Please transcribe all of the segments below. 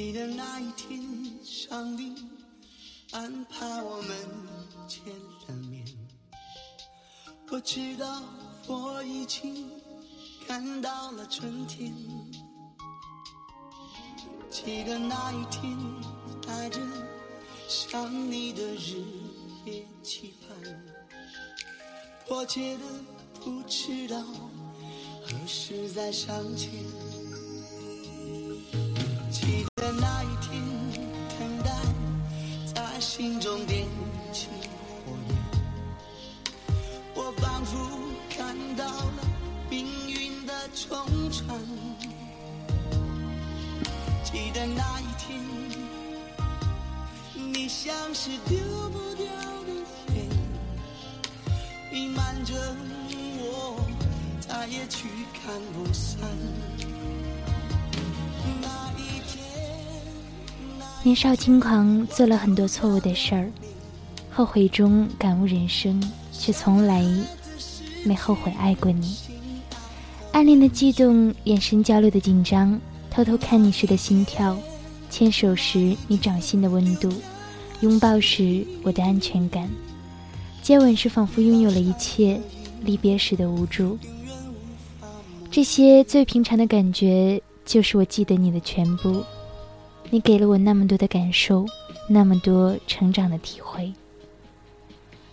记得那一天，上帝安排我们见了面。我知道我已经看到了春天。记得那一天，带着想你的日夜期盼，迫切的不知道何时再相见。运的冲传。记得那一天，你像是丢不掉的烟，弥漫着我，再也驱赶不散。那一天，年少轻狂，做了很多错误的事儿，后悔中感悟人生，却从来没后悔爱过你。暗恋的悸动，眼神交流的紧张。偷偷看你时的心跳，牵手时你掌心的温度，拥抱时我的安全感，接吻时仿佛拥有了一切，离别时的无助。这些最平常的感觉，就是我记得你的全部。你给了我那么多的感受，那么多成长的体会，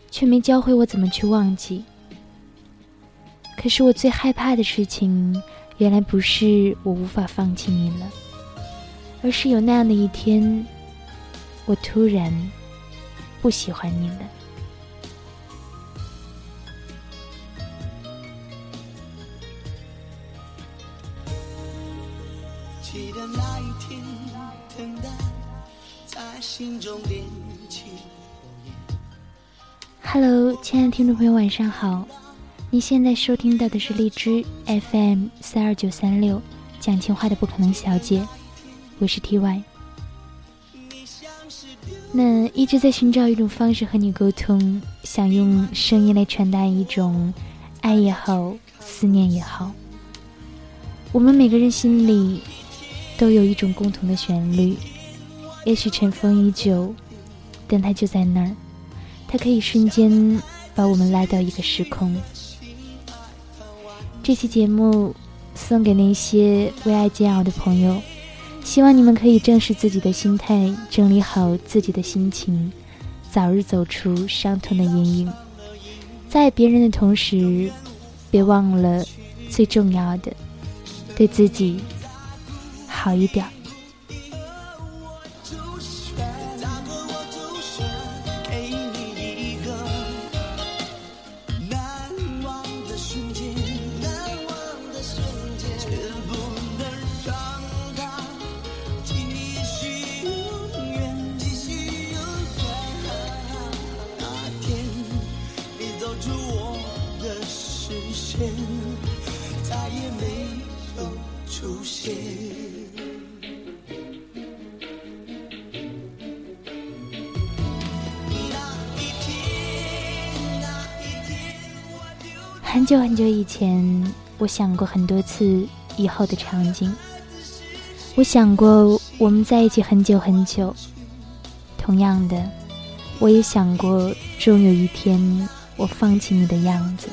却没教会我怎么去忘记。可是我最害怕的事情。原来不是我无法放弃你了，而是有那样的一天，我突然不喜欢你了。记得那一天，等待在心中点起火焰。Hello，亲爱的听众朋友，晚上好。你现在收听到的是荔枝 FM 三二九三六，讲情话的不可能小姐，我是 TY。那一直在寻找一种方式和你沟通，想用声音来传达一种爱也好，思念也好。我们每个人心里都有一种共同的旋律，也许尘封已久，但它就在那儿，它可以瞬间把我们拉到一个时空。这期节目送给那些为爱煎熬的朋友，希望你们可以正视自己的心态，整理好自己的心情，早日走出伤痛的阴影。在别人的同时，别忘了最重要的，对自己好一点。很久很久以前，我想过很多次以后的场景。我想过我们在一起很久很久。同样的，我也想过终有一天我放弃你的样子。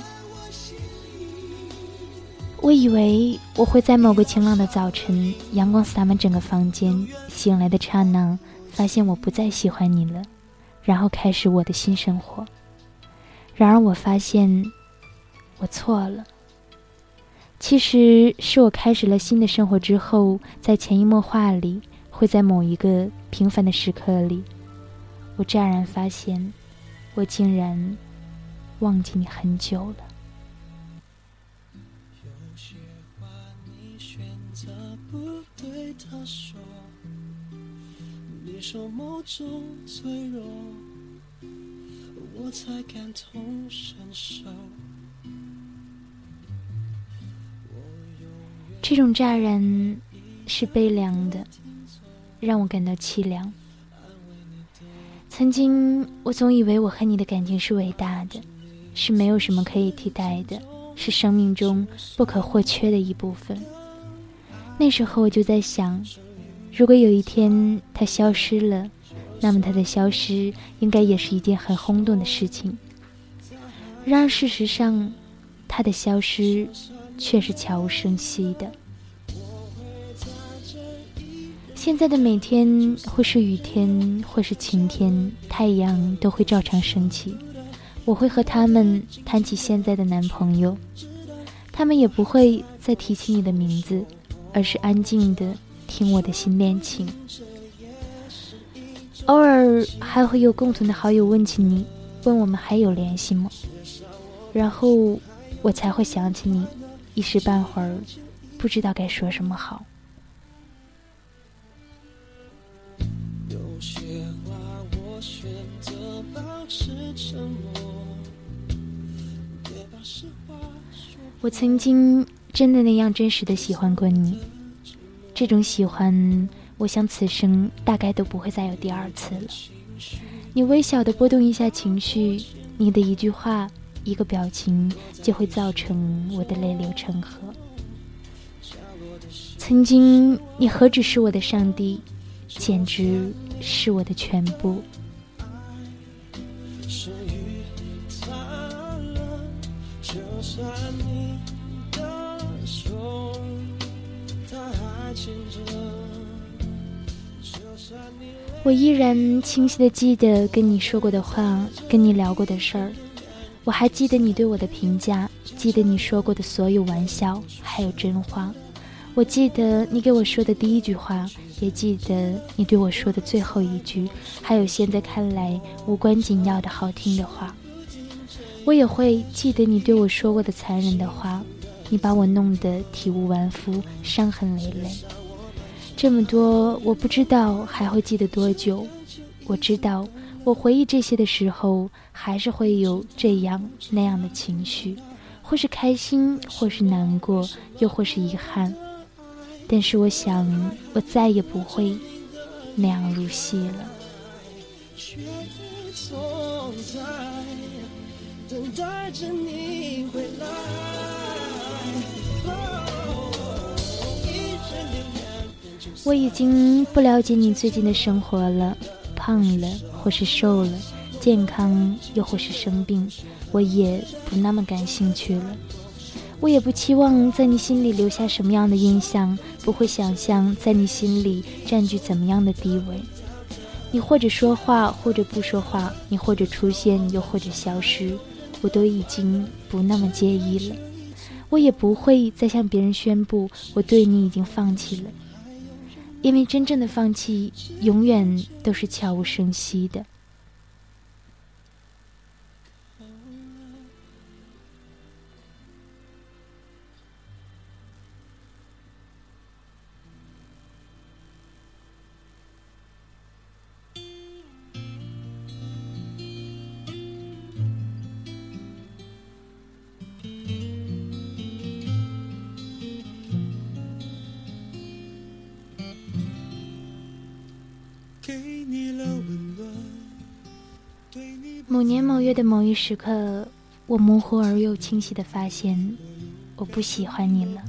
我以为我会在某个晴朗的早晨，阳光洒满整个房间，醒来的刹那，发现我不再喜欢你了，然后开始我的新生活。然而，我发现。我错了。其实是我开始了新的生活之后，在潜移默化里，会在某一个平凡的时刻里，我乍然发现，我竟然忘记你很久了。有些话你选择不对他说，你说某种脆弱，我才感同身受。这种乍然是悲凉的，让我感到凄凉。曾经，我总以为我和你的感情是伟大的，是没有什么可以替代的，是生命中不可或缺的一部分。那时候我就在想，如果有一天他消失了，那么他的消失应该也是一件很轰动的事情。然而事实上，他的消失却是悄无声息的。现在的每天，会是雨天，或是晴天，太阳都会照常升起。我会和他们谈起现在的男朋友，他们也不会再提起你的名字，而是安静的听我的新恋情。偶尔还会有共同的好友问起你，问我们还有联系吗？然后我才会想起你，一时半会儿不知道该说什么好。我曾经真的那样真实的喜欢过你，这种喜欢，我想此生大概都不会再有第二次了。你微小的波动一下情绪，你的一句话、一个表情，就会造成我的泪流成河。曾经，你何止是我的上帝，简直是我的全部。我依然清晰的记得跟你说过的话，跟你聊过的事儿。我还记得你对我的评价，记得你说过的所有玩笑，还有真话。我记得你给我说的第一句话，也记得你对我说的最后一句，还有现在看来无关紧要的好听的话。我也会记得你对我说过的残忍的话，你把我弄得体无完肤，伤痕累累。这么多，我不知道还会记得多久。我知道，我回忆这些的时候，还是会有这样那样的情绪，或是开心，或是难过，又或是遗憾。但是，我想，我再也不会那样入戏了。等待着你回来。我已经不了解你最近的生活了，胖了或是瘦了，健康又或是生病，我也不那么感兴趣了。我也不期望在你心里留下什么样的印象，不会想象在你心里占据怎么样的地位。你或者说话，或者不说话；你或者出现，又或者消失，我都已经不那么介意了。我也不会再向别人宣布我对你已经放弃了。因为真正的放弃，永远都是悄无声息的。某年某月的某一时刻，我模糊而又清晰的发现，我不喜欢你了。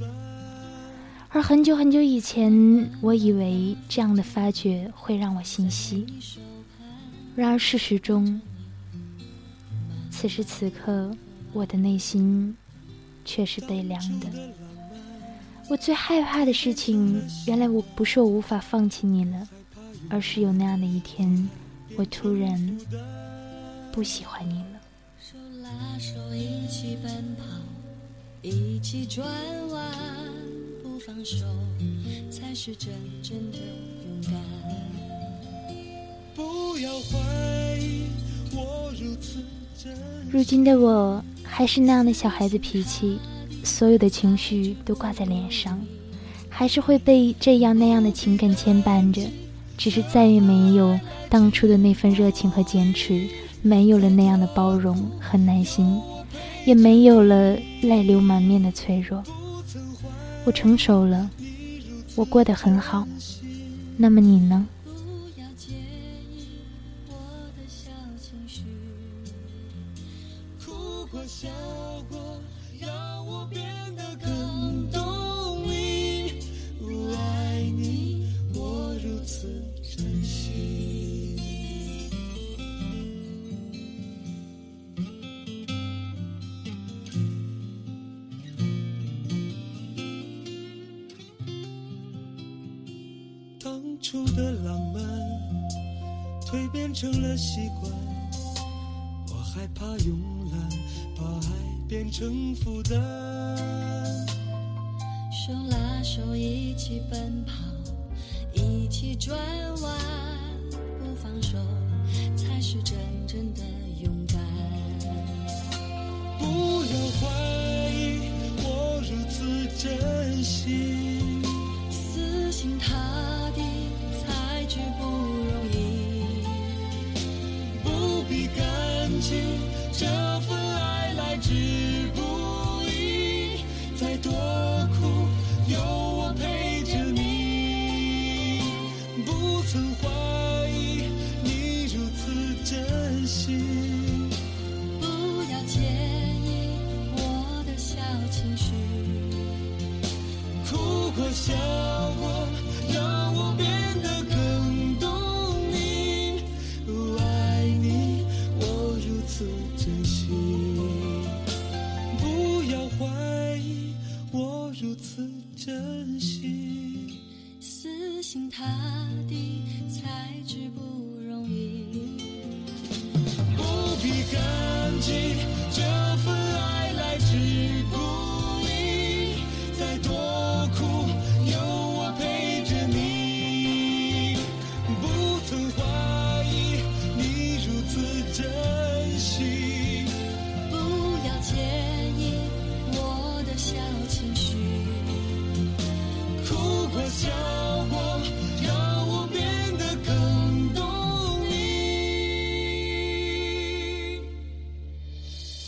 而很久很久以前，我以为这样的发觉会让我心息。然而事实中，此时此刻，我的内心却是悲凉的。我最害怕的事情，原来我不是我无法放弃你了，而是有那样的一天，我突然。不喜欢你了。手拉手一起奔跑，一起转弯，不放手才是真正的勇敢。不要怀疑我如此真。如今的我还是那样的小孩子脾气，所有的情绪都挂在脸上，还是会被这样那样的情感牵绊着，只是再也没有当初的那份热情和坚持。没有了那样的包容和耐心，也没有了泪流满面的脆弱。我成熟了，我过得很好。那么你呢？初的浪漫，蜕变成了习惯。我害怕慵懒，把爱变成负担。手拉手，一起奔跑，一起转。toi.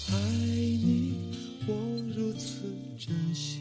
爱你我如此珍惜。